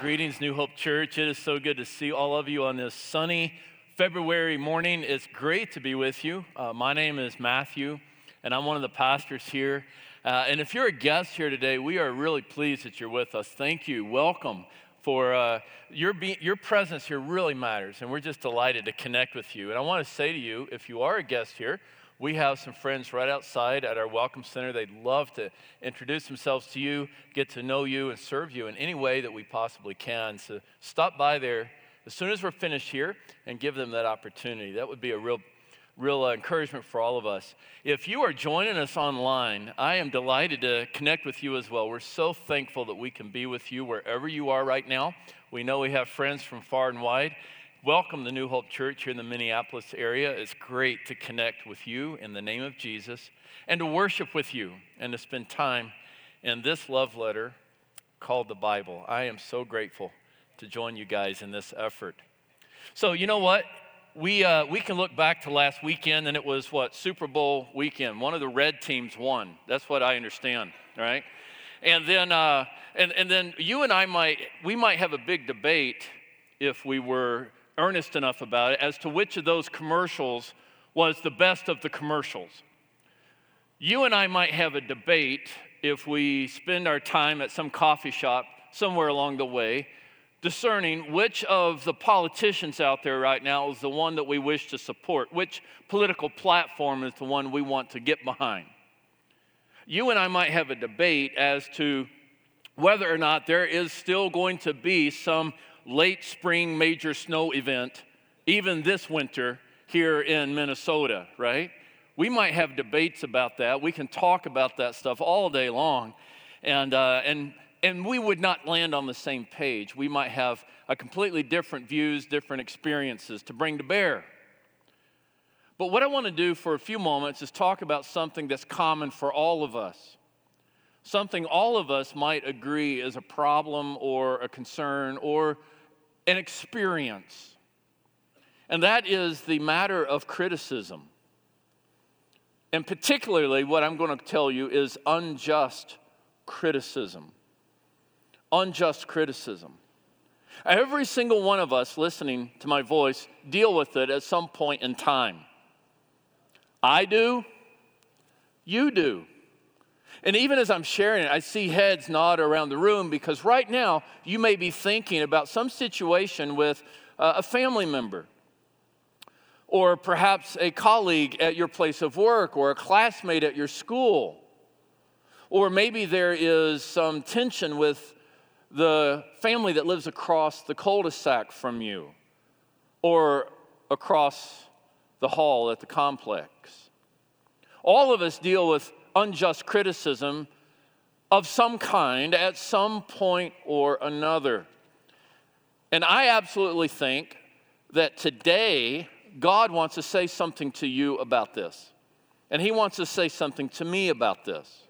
greetings, New Hope Church. It is so good to see all of you on this sunny February morning. It's great to be with you. Uh, my name is Matthew, and I'm one of the pastors here. Uh, and if you're a guest here today, we are really pleased that you're with us. Thank you. Welcome. For uh, your, be- your presence here really matters, and we're just delighted to connect with you. And I want to say to you, if you are a guest here, we have some friends right outside at our Welcome Center. They'd love to introduce themselves to you, get to know you, and serve you in any way that we possibly can. So stop by there as soon as we're finished here and give them that opportunity. That would be a real, real uh, encouragement for all of us. If you are joining us online, I am delighted to connect with you as well. We're so thankful that we can be with you wherever you are right now. We know we have friends from far and wide welcome to New Hope Church here in the Minneapolis area. It's great to connect with you in the name of Jesus and to worship with you and to spend time in this love letter called the Bible. I am so grateful to join you guys in this effort. So, you know what? We, uh, we can look back to last weekend, and it was what? Super Bowl weekend. One of the red teams won. That's what I understand, right? And then, uh, and, and then you and I might, we might have a big debate if we were earnest enough about it as to which of those commercials was the best of the commercials. You and I might have a debate if we spend our time at some coffee shop somewhere along the way discerning which of the politicians out there right now is the one that we wish to support, which political platform is the one we want to get behind. You and I might have a debate as to whether or not there is still going to be some late spring major snow event, even this winter here in Minnesota, right? We might have debates about that. We can talk about that stuff all day long. And, uh, and, and we would not land on the same page. We might have a completely different views, different experiences to bring to bear. But what I want to do for a few moments is talk about something that's common for all of us. Something all of us might agree is a problem or a concern or an experience, and that is the matter of criticism. And particularly, what I'm going to tell you is unjust criticism. Unjust criticism. Every single one of us listening to my voice deal with it at some point in time. I do, you do. And even as I'm sharing it, I see heads nod around the room because right now you may be thinking about some situation with uh, a family member, or perhaps a colleague at your place of work, or a classmate at your school. Or maybe there is some tension with the family that lives across the cul de sac from you, or across the hall at the complex. All of us deal with unjust criticism of some kind at some point or another. And I absolutely think that today God wants to say something to you about this. And He wants to say something to me about this.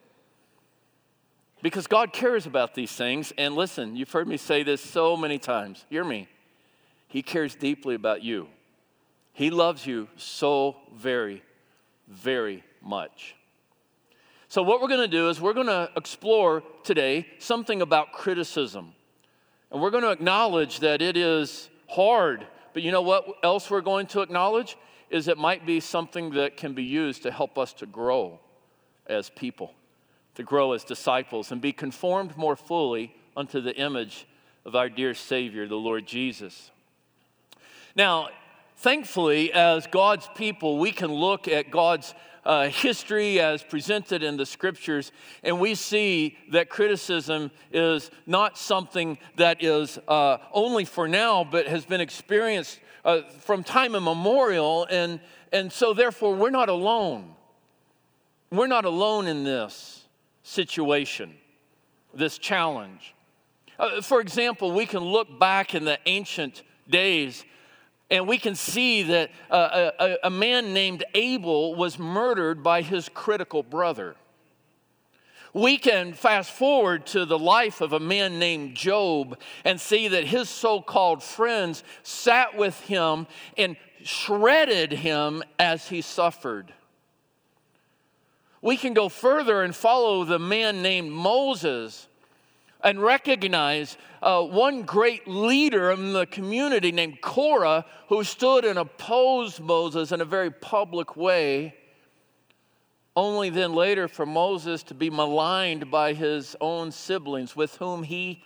Because God cares about these things. And listen, you've heard me say this so many times. Hear me. He cares deeply about you. He loves you so very, very much. So, what we're going to do is we're going to explore today something about criticism. And we're going to acknowledge that it is hard. But you know what else we're going to acknowledge? Is it might be something that can be used to help us to grow as people, to grow as disciples, and be conformed more fully unto the image of our dear Savior, the Lord Jesus. Now, thankfully, as God's people, we can look at God's uh, history as presented in the scriptures, and we see that criticism is not something that is uh, only for now, but has been experienced uh, from time immemorial, and, and so therefore we're not alone. We're not alone in this situation, this challenge. Uh, for example, we can look back in the ancient days and we can see that uh, a, a, man named Abel was murdered by his critical brother. We can fast forward to the life of a man named Job and see that his so called friends sat with him and shredded him as he suffered. We can go further and follow the man named Moses and recognize uh, one great leader in the community named Korah who stood and opposed Moses in a very public way, only then later for Moses to be maligned by his own siblings with whom he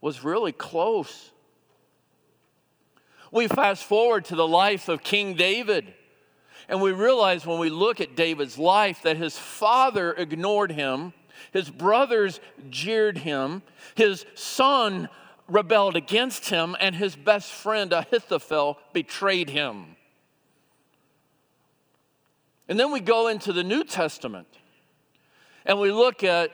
was really close. We fast forward to the life of King David. And we realize when we look at David's life that his father ignored him, his brothers jeered him, his son rebelled against him, and his best friend Ahithophel betrayed him. And then we go into the New Testament and we look at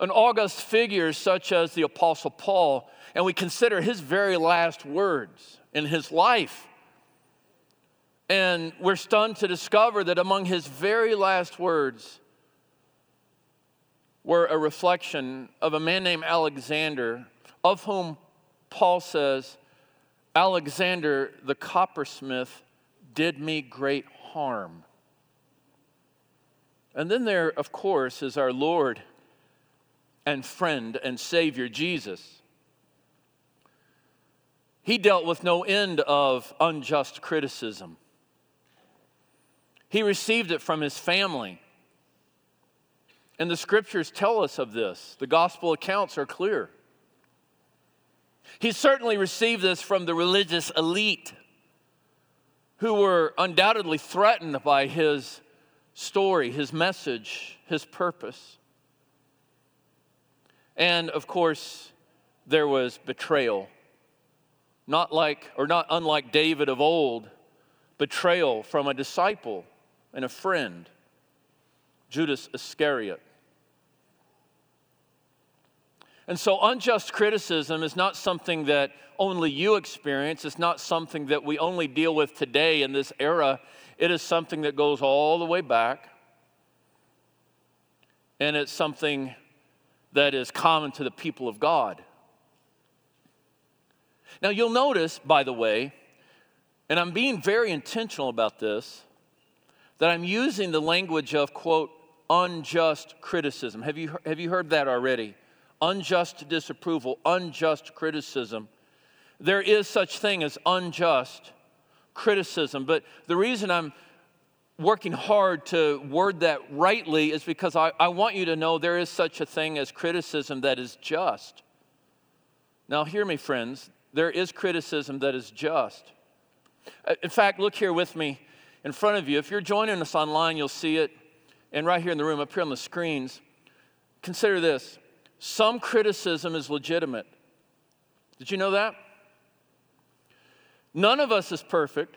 an august figure such as the Apostle Paul, and we consider his very last words in his life. And we're stunned to discover that among his very last words were a reflection of a man named Alexander, of whom Paul says, Alexander the coppersmith did me great harm. And then there, of course, is our Lord and friend and Savior Jesus. He dealt with no end of unjust criticism. He received it from his family. And the scriptures tell us of this. The gospel accounts are clear. He certainly received this from the religious elite who were undoubtedly threatened by his story, his message, his purpose. And of course, there was betrayal. Not like, or not unlike David of old, betrayal from a disciple and a friend, Judas Iscariot. And so, unjust criticism is not something that only you experience. It's not something that we only deal with today in this era. It is something that goes all the way back. And it's something that is common to the people of God. Now, you'll notice, by the way, and I'm being very intentional about this, that I'm using the language of, quote, unjust criticism. Have you, have you heard that already? Unjust disapproval, unjust criticism. There is such thing as unjust criticism, but the reason I'm working hard to word that rightly is because I, I want you to know there is such a thing as criticism that is just. Now, hear me, friends. There is criticism that is just. Uh, in fact, look here with me in front of you. If you're joining us online, you'll see it. And right here in the room, up here on the screens, consider this some criticism is legitimate. Did you know that? None of us is perfect.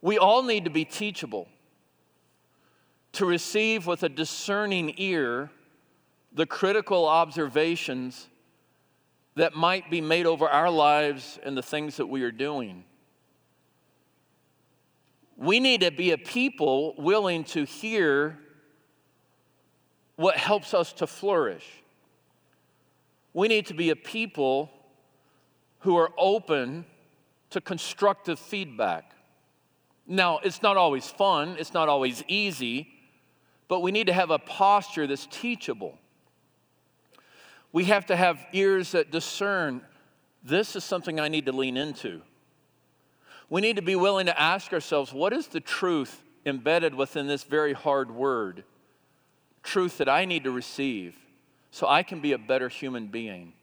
We all need to be teachable, to receive with a discerning ear the critical observations that might be made over our lives and the things that we are doing. We need to be a people willing to hear what helps us to flourish. We need to be a people who are open to constructive feedback. Now, it's not always fun, it's not always easy, but we need to have a posture that's teachable. We have to have ears that discern this is something I need to lean into. We need to be willing to ask ourselves what is the truth embedded within this very hard word? Truth that I need to receive so I can be a better human being,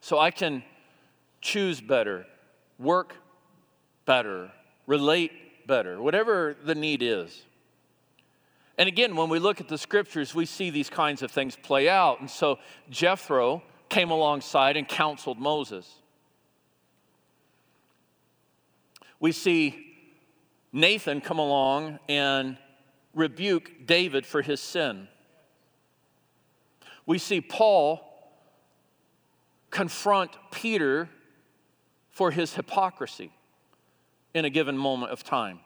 so I can choose better, work better, relate better, whatever the need is. And again, when we look at the scriptures, we see these kinds of things play out. And so Jethro came alongside and counseled Moses. we see Nathan come along and rebuke David for his sin. We see Paul confront Peter for his hypocrisy in a given moment of time.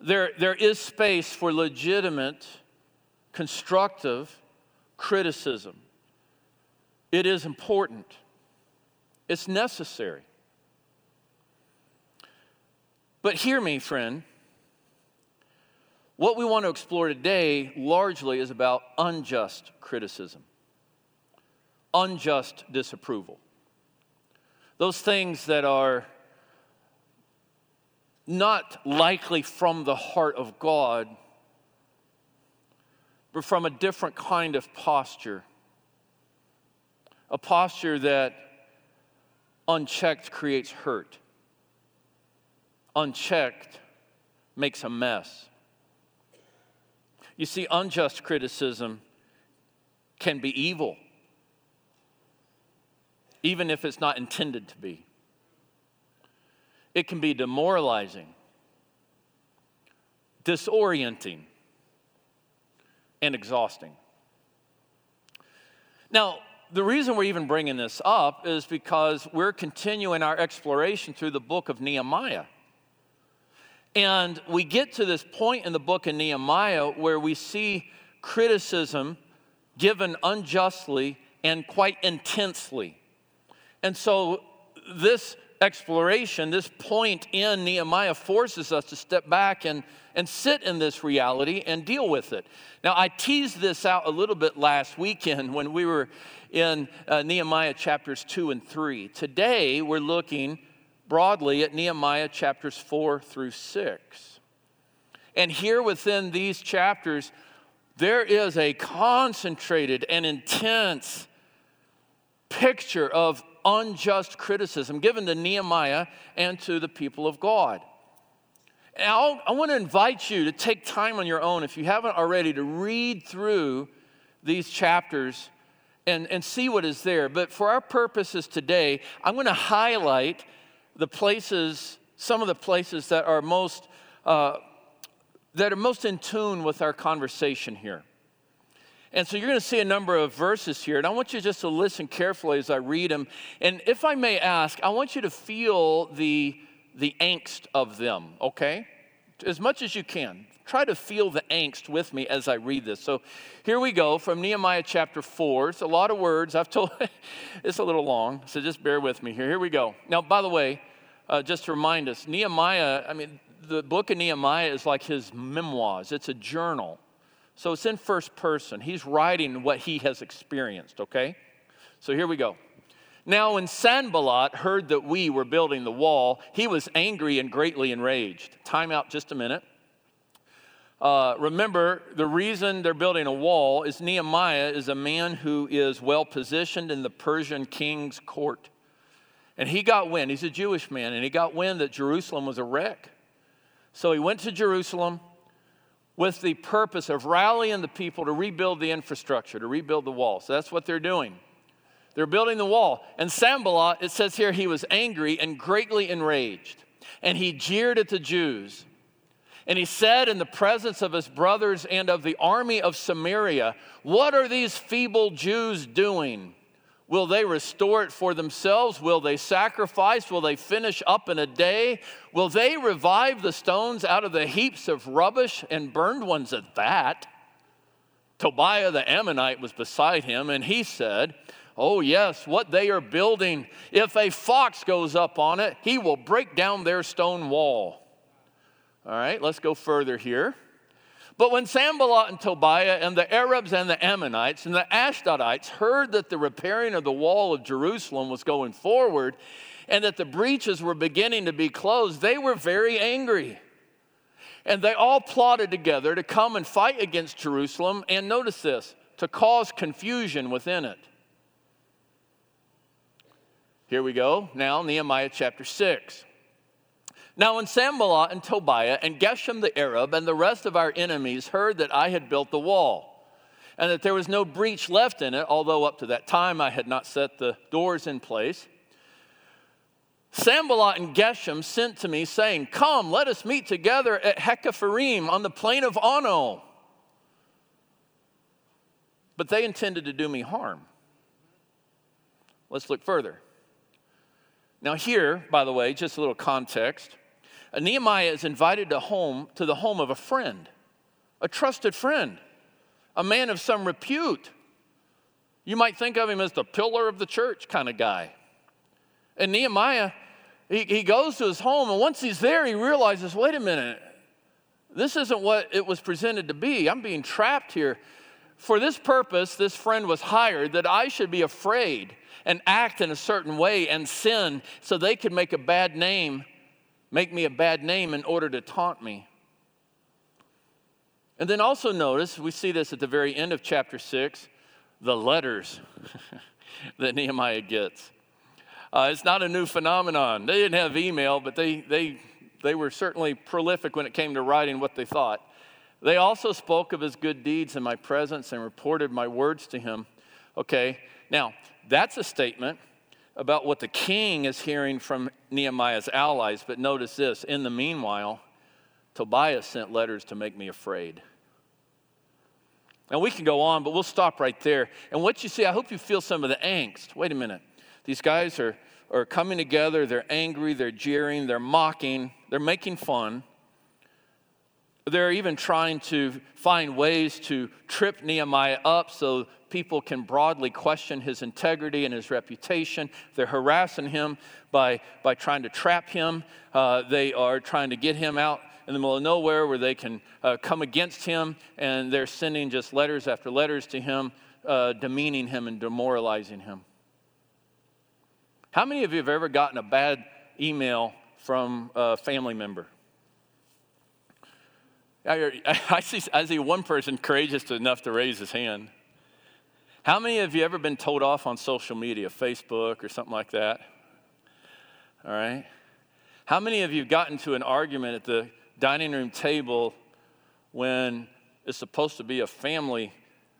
There, there is space for legitimate, constructive criticism. It is important, it's necessary. But hear me, friend. What we want to explore today largely is about unjust criticism. unjust disapproval. Those things that are not likely from the heart of God, but from a different kind of posture. A posture that unchecked creates hurt, unchecked makes a mess. You see, unjust criticism can be evil, even if it's not intended to be. It can be demoralizing, disorienting, and exhausting. Now, the reason we're even bringing this up is because we're continuing our exploration through the book of Nehemiah. And we get to this point in the book of Nehemiah where we see criticism given unjustly and quite intensely. And so, this exploration, this point in Nehemiah forces us to step back and, and sit in this reality and deal with it. Now, I teased this out a little bit last weekend when we were in uh, Nehemiah chapters 2 and 3. Today, we're looking broadly at Nehemiah chapters 4 through 6. And here within these chapters, there is a concentrated and intense picture of unjust criticism given to Nehemiah and to the people of God. Now, I want to invite you to take time on your own, if you haven't already, to read through these chapters and, and see what is there. But for our purposes today, I'm going to highlight the places, some of the places that are most, uh, that are most in tune with our conversation here. And so you're going to see a number of verses here, and I want you just to listen carefully as I read them. And if I may ask, I want you to feel the, the angst of them, okay? As much as you can. Try to feel the angst with me as I read this. So here we go from Nehemiah chapter 4. It's a lot of words. I've told it's a little long, so just bear with me here. Here we go. Now, by the way, uh, just to remind us, Nehemiah, I mean, the book of Nehemiah is like his memoirs, it's a journal. So it's in first person. He's writing what he has experienced, okay? So here we go. Now, when Sanballat heard that we were building the wall, he was angry and greatly enraged. Time out just a minute. Uh, remember, the reason they're building a wall is Nehemiah is a man who is well positioned in the Persian king's court. And he got wind, he's a Jewish man, and he got wind that Jerusalem was a wreck. So he went to Jerusalem with the purpose of rallying the people to rebuild the infrastructure, to rebuild the wall. So that's what they're doing. They're building the wall. And Sanballat, it says here, he was angry and greatly enraged. And he jeered at the Jews. And he said in the presence of his brothers and of the army of Samaria, What are these feeble Jews doing? Will they restore it for themselves? Will they sacrifice? Will they finish up in a day? Will they revive the stones out of the heaps of rubbish and burned ones at that? Tobiah the Ammonite was beside him, and he said, Oh, yes, what they are building, if a fox goes up on it, he will break down their stone wall. All right, let's go further here. But when Sanballat and Tobiah and the Arabs and the Ammonites and the Ashdodites heard that the repairing of the wall of Jerusalem was going forward and that the breaches were beginning to be closed, they were very angry. And they all plotted together to come and fight against Jerusalem, and notice this, to cause confusion within it. Here we go. Now, Nehemiah chapter 6. Now, when Sanballat and Tobiah and Geshem the Arab and the rest of our enemies heard that I had built the wall, and that there was no breach left in it, although up to that time I had not set the doors in place, Sanballat and Geshem sent to me, saying, Come, let us meet together at Hakkephirim on the plain of Ono. But they intended to do me harm. Let's look further. Now, here, by the way, just a little context. Nehemiah is invited to home to the home of a friend, a trusted friend, a man of some repute. You might think of him as the pillar of the church kind of guy. And Nehemiah, he, he goes to his home, and once he's there, he realizes wait a minute, this isn't what it was presented to be. I'm being trapped here For this purpose, this friend was hired that I should be afraid and act in a certain way and sin so they could make a bad name, make me a bad name in order to taunt me. And then also notice, we see this at the very end of chapter 6, the letters that Nehemiah gets. Uh, it's not a new phenomenon. They didn't have email, but they, they, they were certainly prolific when it came to writing what they thought. They also spoke of his good deeds in my presence and reported my words to him. Okay, now that's a statement about what the king is hearing from Nehemiah's allies, but notice this in the meanwhile, Tobiah sent letters to make me afraid. And we can go on, but we'll stop right there. And what you see, I hope you feel some of the angst. Wait a minute. These guys are, are coming together, they're angry, they're jeering, they're mocking, they're making fun. They're even trying to find ways to trip Nehemiah up so people can broadly question his integrity and his reputation. They're harassing him by, by trying to trap him. Uh, they are trying to get him out in the middle of nowhere where they can uh, come against him, and they're sending just letters after letters to him, uh, demeaning him and demoralizing him. How many of you have ever gotten a bad email from a family member? I, I, see, I see one person courageous enough to raise his hand. How many of you ever been told off on social media, Facebook or something like that? All right. How many of you gotten to an argument at the dining room table when it's supposed to be a family,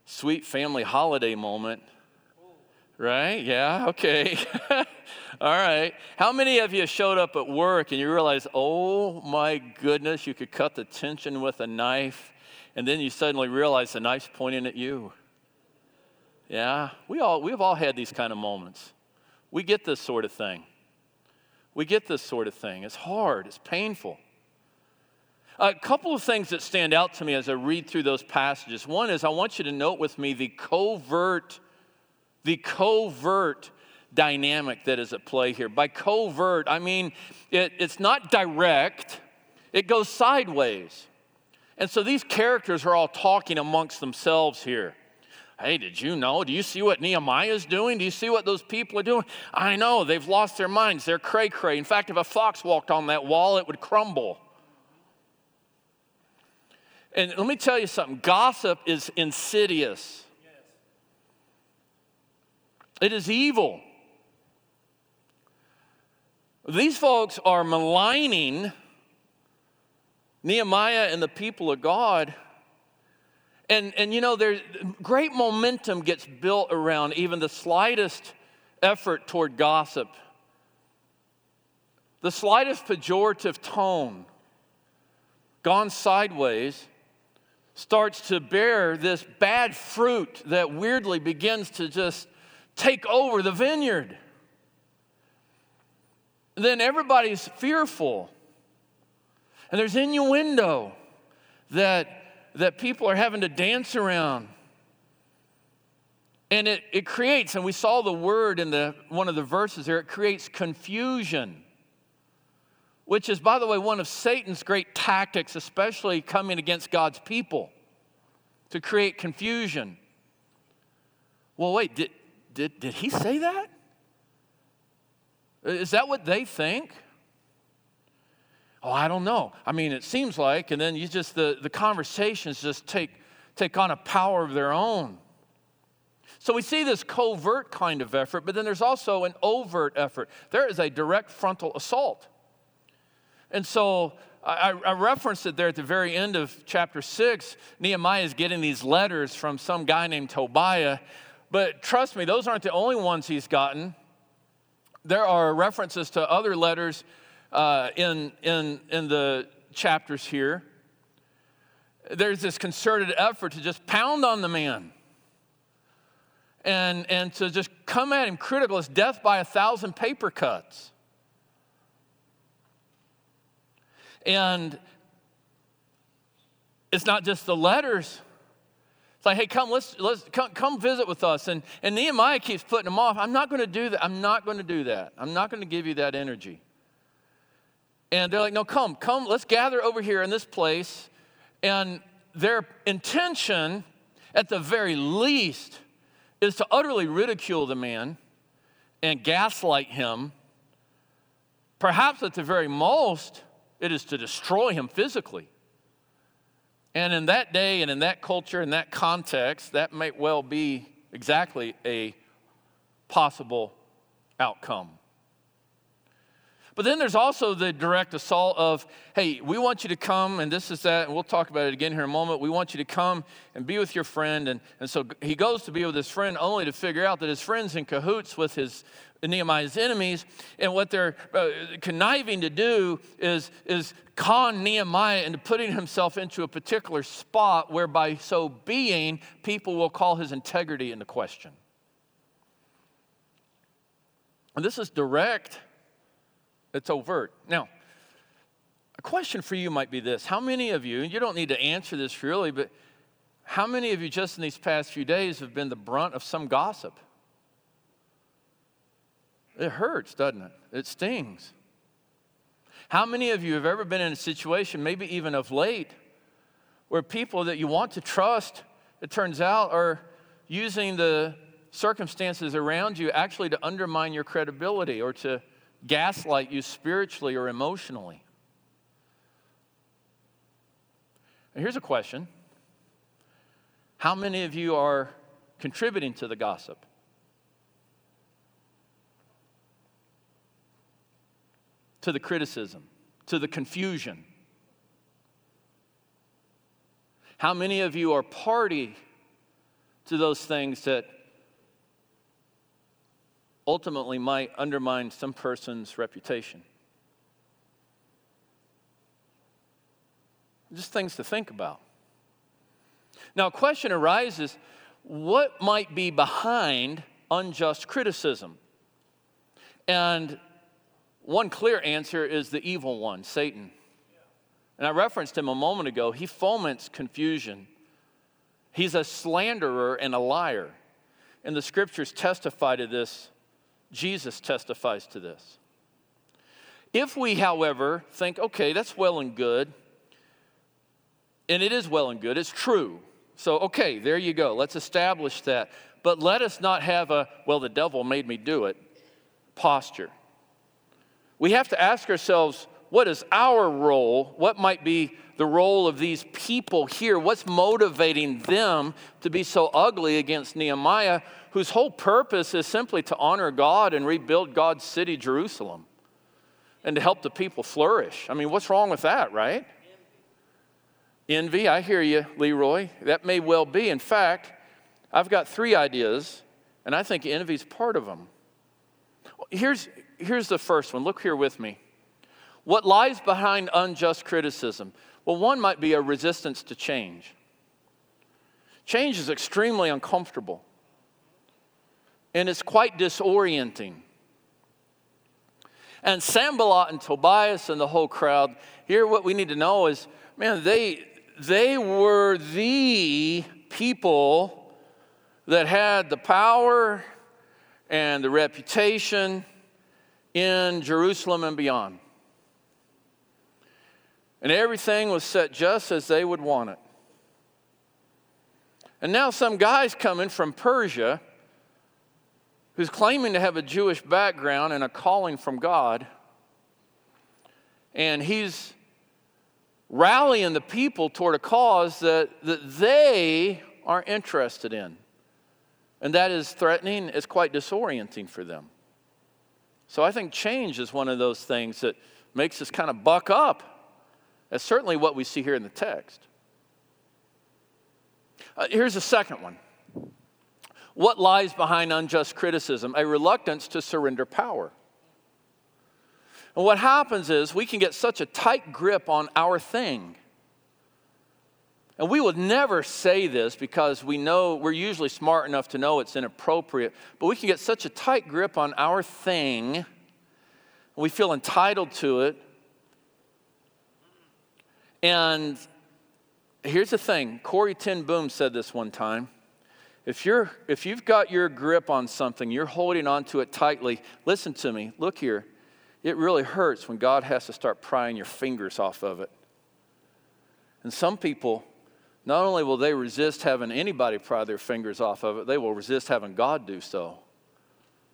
sweet family holiday moment? Right? Yeah, okay. All right. How many of you showed up at work and you realize, oh my goodness, you could cut the tension with a knife, and then you suddenly realize the knife's pointing at you? Yeah, we all we've all had these kind of moments. We get this sort of thing. We get this sort of thing. It's hard, it's painful. A couple of things that stand out to me as I read through those passages. One is I want you to note with me the covert, the covert dynamic that is at play here. By covert, I mean it, it's not direct, it goes sideways. And so these characters are all talking amongst themselves here. Hey, did you know? Do you see what Nehemiah is doing? Do you see what those people are doing? I know, they've lost their minds. They're cray cray. In fact, if a fox walked on that wall, it would crumble. And let me tell you something gossip is insidious, it is evil. These folks are maligning Nehemiah and the people of God. And, and you know, there's great momentum gets built around even the slightest effort toward gossip, the slightest pejorative tone gone sideways starts to bear this bad fruit that weirdly begins to just take over the vineyard then everybody's fearful. And there's innuendo that, that people are having to dance around. And it, it creates, and we saw the word in the, one of the verses there, it creates confusion, which is, by the way, one of Satan's great tactics, especially coming against God's people, to create confusion. Well, wait, did, did, did he say that? Is that what they think? Oh, I don't know. I mean, it seems like, and then you just, the, the conversations just take, take on a power of their own. So we see this covert kind of effort, but then there's also an overt effort. There is a direct frontal assault. And so I, I, referenced it there at the very end of chapter six. Nehemiah is getting these letters from some guy named Tobiah. But trust me, those aren't the only ones he's gotten there are references to other letters uh, in, in, in the chapters here. There's this concerted effort to just pound on the man and, and to just come at him critical. It's death by a thousand paper cuts. And it's not just the letters it's like, hey, come, let's, let's come, come visit with us. And, and Nehemiah keeps putting them off. I'm not going to do that. I'm not going to do that. I'm not going to give you that energy. And they're like, no, come, come, let's gather over here in this place. And their intention at the very least, is to utterly ridicule the man and gaslight him. Perhaps at the very most, it is to destroy him physically. And in that day and in that culture, in that context, that might well be exactly a possible outcome. But then there's also the direct assault of, hey, we want you to come, and this is that, and we'll talk about it again here in a moment. We want you to come and be with your friend. And, and so he goes to be with his friend only to figure out that his friend's in cahoots with his Nehemiah's enemies. And what they're uh, conniving to do is, is con Nehemiah into putting himself into a particular spot whereby so being, people will call his integrity into question. And this is direct it's overt. Now, a question for you might be this How many of you, and you don't need to answer this really, but how many of you just in these past few days have been the brunt of some gossip? It hurts, doesn't it? It stings. How many of you have ever been in a situation, maybe even of late, where people that you want to trust, it turns out, are using the circumstances around you actually to undermine your credibility or to gaslight you spiritually or emotionally. Here's a question How many of you are contributing to the gossip? To the criticism, to the confusion? How many of you are party to those things that ultimately might undermine some person's reputation. Just things to think about. Now, a question arises what might be behind unjust criticism? And one clear answer is the evil one, Satan. And I referenced him a moment ago. He foments confusion. He's a slanderer and a liar. And the scriptures testify to this Jesus testifies to this. If we, however, think, okay, that's well and good, and it is well and good, it's true. So, okay, there you go. Let's establish that. But let us not have a, well, the devil made me do it posture. We have to ask ourselves, what is our role? What might be the role of these people here? What's motivating them to be so ugly against Nehemiah? whose whole purpose is simply to honor God and rebuild God's city, Jerusalem, and to help the people flourish. I mean, what's wrong with that, right? Envy, I hear you, Leroy. That may well be. In fact, I've got three ideas, and I think envy is part of them. Here's, here's the first one. Look here with me. What lies behind unjust criticism? Well, one might be a resistance to change. Change is extremely uncomfortable and it's quite disorienting. And Sanballat and Tobias and the whole crowd, here what we need to know is, man, they, they were the people that had the power and the reputation in Jerusalem and beyond. And everything was set just as they would want it. And now some guys coming from Persia who's claiming to have a Jewish background and a calling from God. And he's rallying the people toward a cause that, that they are interested in. And that is threatening, it's quite disorienting for them. So I think change is one of those things that makes us kind of buck up. That's certainly what we see here in the text. Uh, here's a second one what lies behind unjust criticism? A reluctance to surrender power. And what happens is we can get such a tight grip on our thing. And we would never say this because we know we're usually smart enough to know it's inappropriate, but we can get such a tight grip on our thing, we feel entitled to it. And here's the thing Corrie ten Boom said this one time. If, you're, if you've got your grip on something, you're holding on to it tightly, listen to me. Look here. It really hurts when God has to start prying your fingers off of it. And some people, not only will they resist having anybody pry their fingers off of it, they will resist having God do so.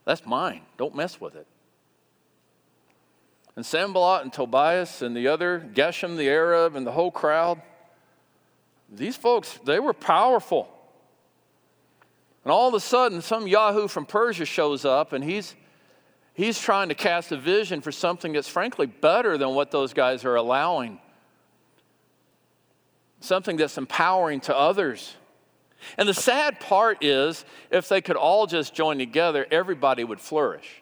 That's mine. Don't mess with it. And Sanballat and Tobias and the other, Geshem the Arab and the whole crowd, these folks, they were powerful. And all of a sudden, some Yahoo from Persia shows up and he's, he's trying to cast a vision for something that's frankly better than what those guys are allowing something that's empowering to others. And the sad part is, if they could all just join together, everybody would flourish.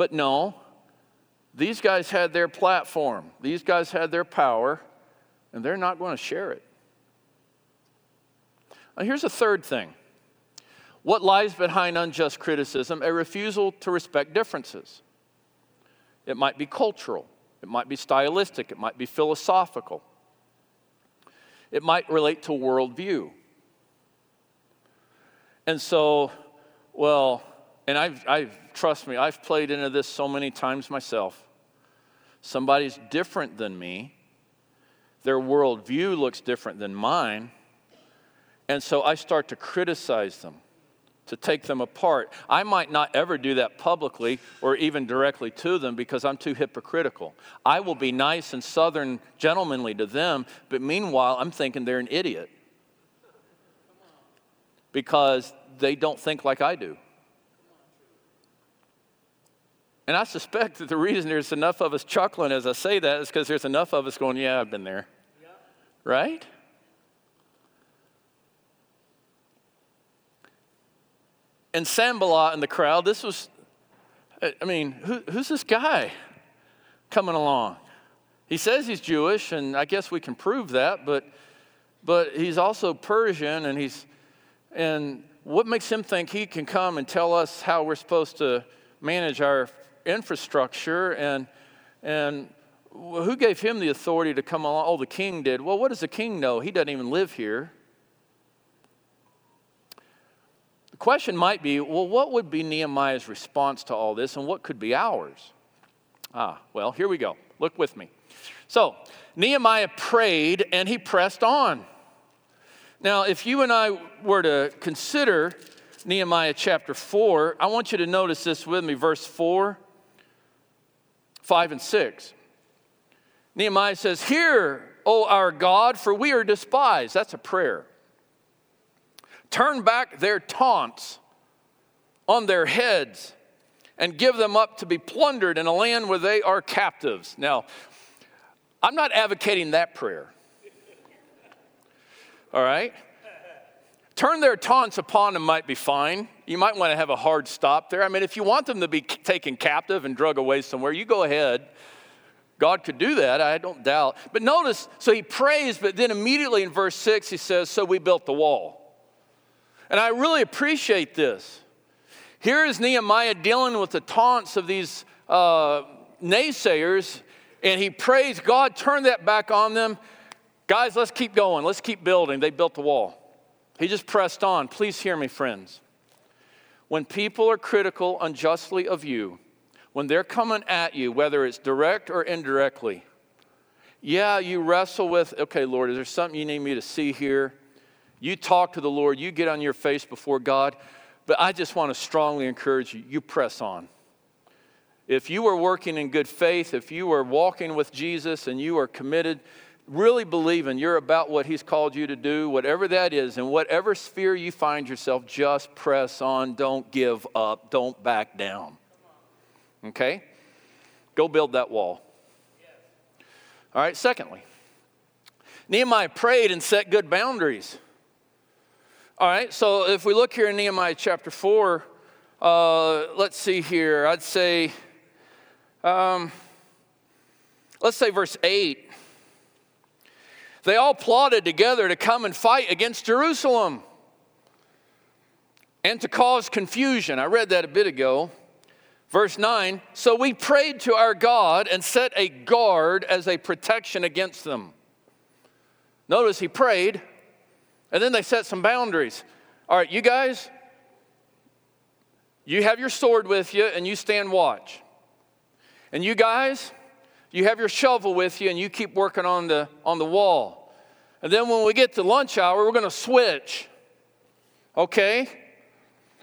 But no, these guys had their platform, these guys had their power, and they're not going to share it. Now, here's a third thing what lies behind unjust criticism? A refusal to respect differences. It might be cultural, it might be stylistic, it might be philosophical. It might relate to worldview. And so, well, and I've, I've, trust me, I've played into this so many times myself. Somebody's different than me, their worldview looks different than mine, and so I start to criticize them to take them apart. I might not ever do that publicly or even directly to them because I'm too hypocritical. I will be nice and southern gentlemanly to them, but meanwhile, I'm thinking they're an idiot because they don't think like I do. And I suspect that the reason there's enough of us chuckling as I say that is because there's enough of us going, Yeah, I've been there. Right? and Sanballat in the crowd, this was, I mean, who, who's this guy coming along? He says he's Jewish, and I guess we can prove that, but, but he's also Persian, and he's, and what makes him think he can come and tell us how we're supposed to manage our infrastructure and, and who gave him the authority to come along? Oh, the king did. Well, what does the king know? He doesn't even live here. The question might be well, what would be Nehemiah's response to all this and what could be ours? Ah, well, here we go. Look with me. So, Nehemiah prayed and he pressed on. Now, if you and I were to consider Nehemiah chapter 4, I want you to notice this with me, verse 4, 5, and 6. Nehemiah says, Hear, O our God, for we are despised. That's a prayer turn back their taunts on their heads and give them up to be plundered in a land where they are captives. Now, I'm not advocating that prayer. All right? Turn their taunts upon them might be fine. You might want to have a hard stop there. I mean, if you want them to be taken captive and drug away somewhere, you go ahead. God could do that, I don't doubt. But notice, so he prays, but then immediately in verse 6, he says, So we built the wall. And I really appreciate this. Here is Nehemiah dealing with the taunts of these uh, naysayers, and he prays, God, turn that back on them. Guys, let's keep going. Let's keep building. They built the wall. He just pressed on. Please hear me, friends. When people are critical unjustly of you, when they're coming at you, whether it's direct or indirectly, yeah, you wrestle with, okay, Lord, is there something you need me to see here? You talk to the Lord, you get on your face before God, but I just want to strongly encourage you you press on. If you are working in good faith, if you are walking with Jesus and you are committed, really believing you're about what He's called you to do, whatever that is, in whatever sphere you find yourself, just press on. Don't give up. Don't back down. Okay? Go build that wall. All right, secondly, Nehemiah prayed and set good boundaries. All right, so if we look here in Nehemiah chapter 4, uh, let's see here. I'd say, um, let's say verse 8. They all plotted together to come and fight against Jerusalem and to cause confusion. I read that a bit ago. Verse 9 So we prayed to our God and set a guard as a protection against them. Notice he prayed and then they set some boundaries. All right, you guys, you have your sword with you and you stand watch. And you guys, you have your shovel with you and you keep working on the, on the wall. And then when we get to lunch hour, we're going to switch. Okay?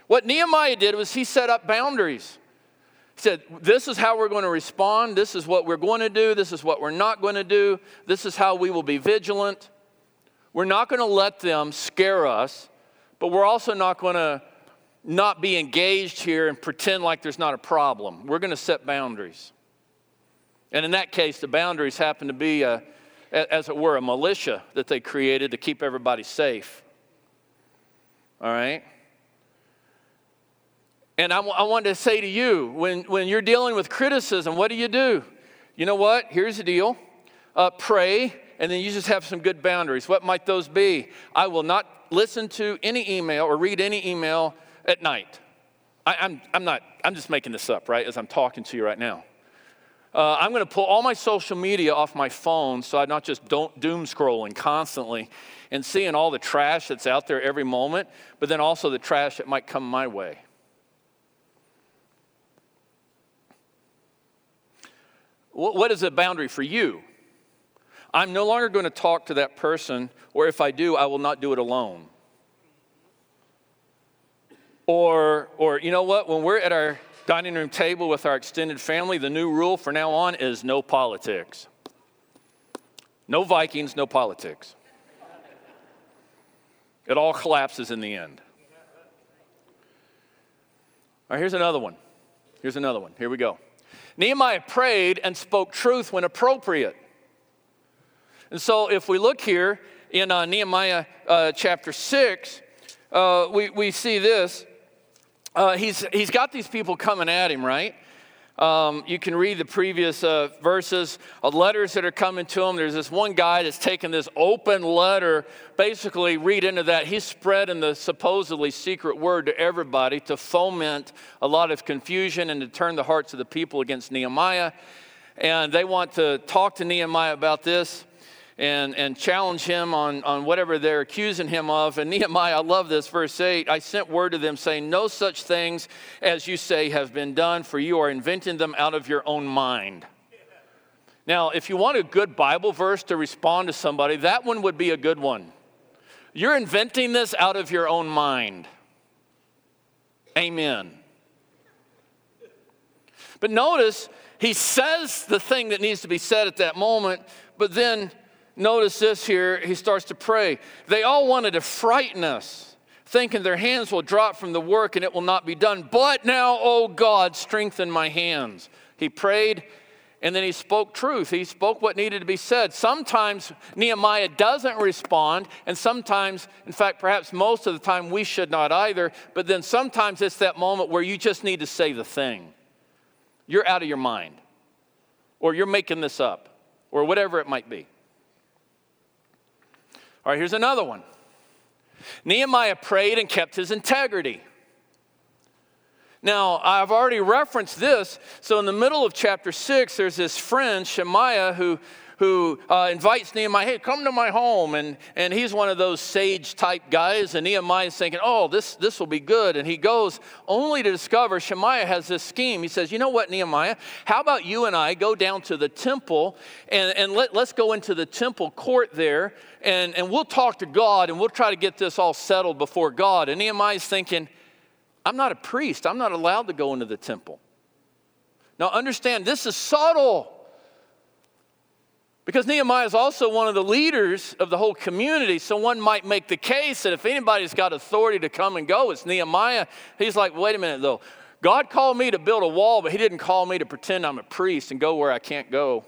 What Nehemiah did was he set up boundaries. He said, This is how we're going to respond. This is what we're going to do. This is what we're not going to do. This is how we will be vigilant. We're not going to let them scare us, but we're also not going to not be engaged here and pretend like there's not a problem. We're going to set boundaries. And in that case, the boundaries happen to be, a, as it were, a militia that they created to keep everybody safe. All right? And I, I wanted to say to you when, when you're dealing with criticism, what do you do? You know what? Here's the deal uh, pray, and then you just have some good boundaries. What might those be? I will not listen to any email or read any email at night. I, I'm, I'm not, I'm just making this up, right, as I'm talking to you right now. Uh, I'm going to pull all my social media off my phone so I'm not just don't doom scrolling constantly and seeing all the trash that's out there every moment, but then also the trash that might come my way. What is the boundary for you? I'm no longer going to talk to that person, or if I do, I will not do it alone. Or, or you know what? When we're at our dining room table with our extended family, the new rule for now on is no politics. No Vikings, no politics. It all collapses in the end. All right, here's another one. Here's another one. Here we go. Nehemiah prayed and spoke truth when appropriate. And so, if we look here in uh, Nehemiah uh, chapter 6, uh, we, we see this uh, he's, he's got these people coming at him, right? Um, you can read the previous uh, verses of letters that are coming to him. There's this one guy that's taken this open letter, basically, read into that. He's spreading the supposedly secret word to everybody to foment a lot of confusion and to turn the hearts of the people against Nehemiah. And they want to talk to Nehemiah about this and, and challenge him on, on whatever they're accusing him of. And Nehemiah, I love this, verse 8 I sent word to them saying, No such things as you say have been done, for you are inventing them out of your own mind. Now, if you want a good Bible verse to respond to somebody, that one would be a good one. You're inventing this out of your own mind. Amen. But notice, he says the thing that needs to be said at that moment, but then notice this here, he starts to pray. They all wanted to frighten us, thinking their hands will drop from the work and it will not be done. But now, oh God, strengthen my hands. He prayed and then he spoke truth. He spoke what needed to be said. Sometimes Nehemiah doesn't respond, and sometimes, in fact, perhaps most of the time, we should not either. But then sometimes it's that moment where you just need to say the thing. You're out of your mind, or you're making this up, or whatever it might be. All right, here's another one. Nehemiah prayed and kept his integrity. Now, I've already referenced this. So, in the middle of chapter 6, there's this friend, Shemaiah, who who uh, invites Nehemiah, hey, come to my home. And, and he's one of those sage type guys. And Nehemiah's thinking, oh, this, this will be good. And he goes only to discover Shemaiah has this scheme. He says, you know what, Nehemiah? How about you and I go down to the temple and, and let, let's go into the temple court there and, and we'll talk to God and we'll try to get this all settled before God. And Nehemiah's thinking, I'm not a priest. I'm not allowed to go into the temple. Now, understand, this is subtle. Because Nehemiah is also one of the leaders of the whole community, so one might make the case that if anybody's got authority to come and go, it's Nehemiah. He's like, wait a minute though. God called me to build a wall, but He didn't call me to pretend I'm a priest and go where I can't go.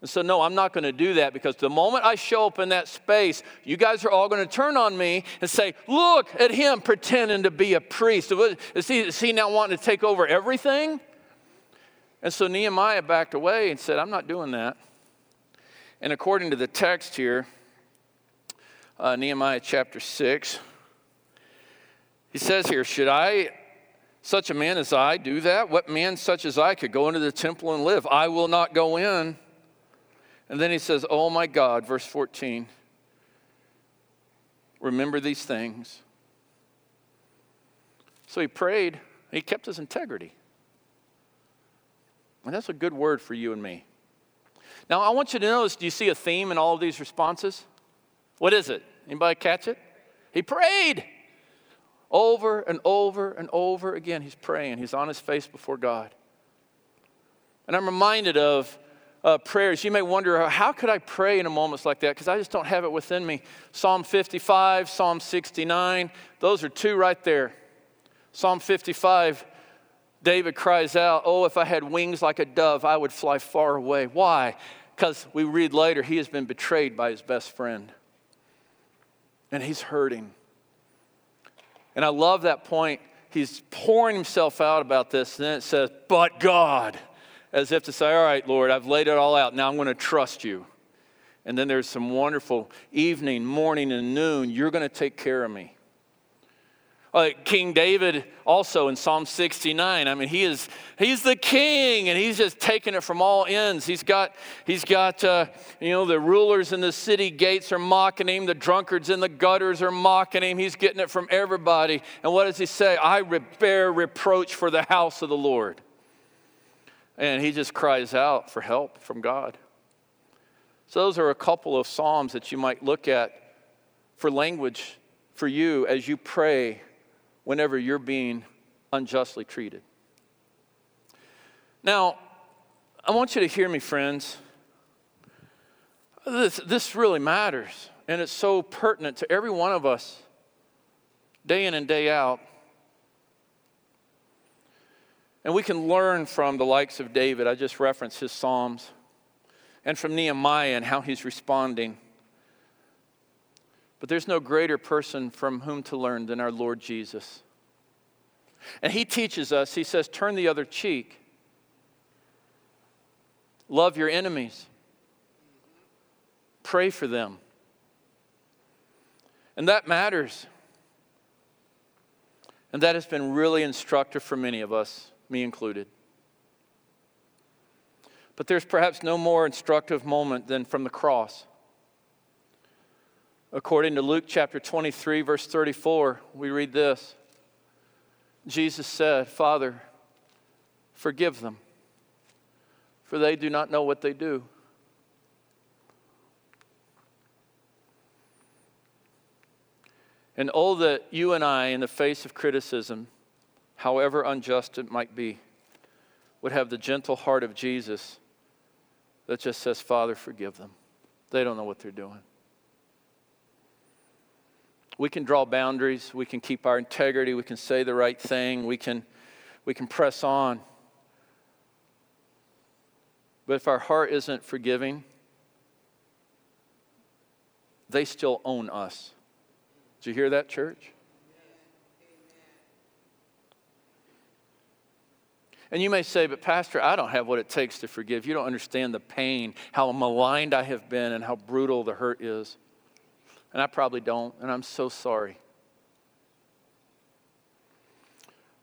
And so, no, I'm not going to do that because the moment I show up in that space, you guys are all going to turn on me and say, Look at him pretending to be a priest. Is he, is he now wanting to take over everything? And so Nehemiah backed away and said, I'm not doing that. And according to the text here, uh, Nehemiah chapter 6, he says here, Should I, such a man as I, do that? What man such as I could go into the temple and live? I will not go in. And then he says, Oh my God, verse 14, remember these things. So he prayed, he kept his integrity. And that's a good word for you and me. Now, I want you to notice do you see a theme in all of these responses? What is it? Anybody catch it? He prayed. Over and over and over again, he's praying. He's on his face before God. And I'm reminded of uh, prayers. You may wonder, how could I pray in a moments like that? Because I just don't have it within me. Psalm 55, Psalm 69, those are two right there. Psalm 55, David cries out, Oh, if I had wings like a dove, I would fly far away. Why? Because we read later, he has been betrayed by his best friend. And he's hurting. And I love that point. He's pouring himself out about this. And then it says, But God, as if to say, All right, Lord, I've laid it all out. Now I'm going to trust you. And then there's some wonderful evening, morning, and noon. You're going to take care of me. Uh, king David also in Psalm 69. I mean, he is he's the king, and he's just taking it from all ends. He's got he's got uh, you know the rulers in the city gates are mocking him. The drunkards in the gutters are mocking him. He's getting it from everybody. And what does he say? I bear reproach for the house of the Lord. And he just cries out for help from God. So those are a couple of psalms that you might look at for language for you as you pray whenever you're being unjustly treated. Now, I want you to hear me, friends. This, this really matters, and it's so pertinent to every one of us, day in and day out. And we can learn from the likes of David. I just referenced his Psalms, and from Nehemiah and how he's responding. But there's no greater person from whom to learn than our Lord Jesus. And he teaches us, he says, turn the other cheek. Love your enemies. Pray for them. And that matters. And that has been really instructive for many of us, me included. But there's perhaps no more instructive moment than from the cross. According to Luke chapter 23, verse 34, we read this Jesus said, Father, forgive them, for they do not know what they do. And oh, that you and I, in the face of criticism, however unjust it might be, would have the gentle heart of Jesus that just says, Father, forgive them. They don't know what they're doing. We can draw boundaries, we can keep our integrity, we can say the right thing, we can, we can press on. But if our heart isn't forgiving, they still own us. Did you hear that, church? And you may say, but Pastor, I don't have what it takes to forgive. You don't understand the pain, how maligned I have been, and how brutal the hurt is. And I probably don't, and I'm so sorry.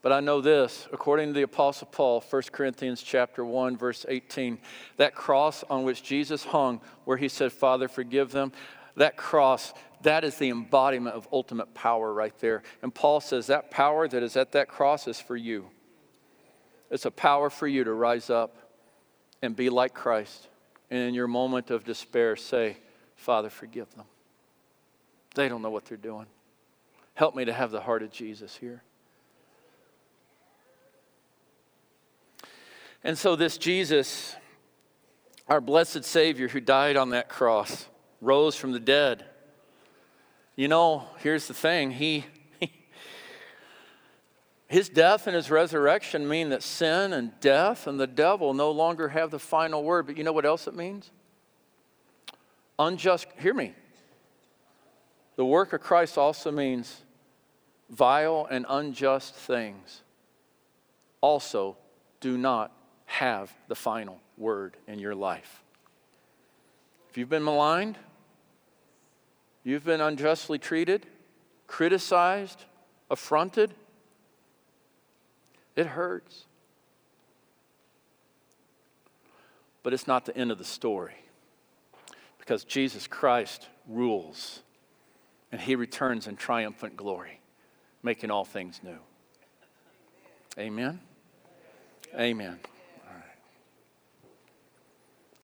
But I know this, according to the apostle Paul, 1 Corinthians chapter 1 verse 18, that cross on which Jesus hung where he said, "Father, forgive them." That cross, that is the embodiment of ultimate power right there. And Paul says that power that is at that cross is for you. It's a power for you to rise up and be like Christ. And in your moment of despair, say, Father, forgive them. They don't know what they're doing. Help me to have the heart of Jesus here. And so, this Jesus, our blessed Savior who died on that cross, rose from the dead. You know, here's the thing He, His death and His resurrection mean that sin and death and the devil no longer have the final word. But you know what else it means? Unjust, hear me, the work of Christ also means vile and unjust things also do not have the final word in your life. If you've been maligned, you've been unjustly treated, criticized, affronted, it hurts. But it's not the end of the story because Jesus Christ rules and he returns in triumphant glory, making all things new. Amen. Amen.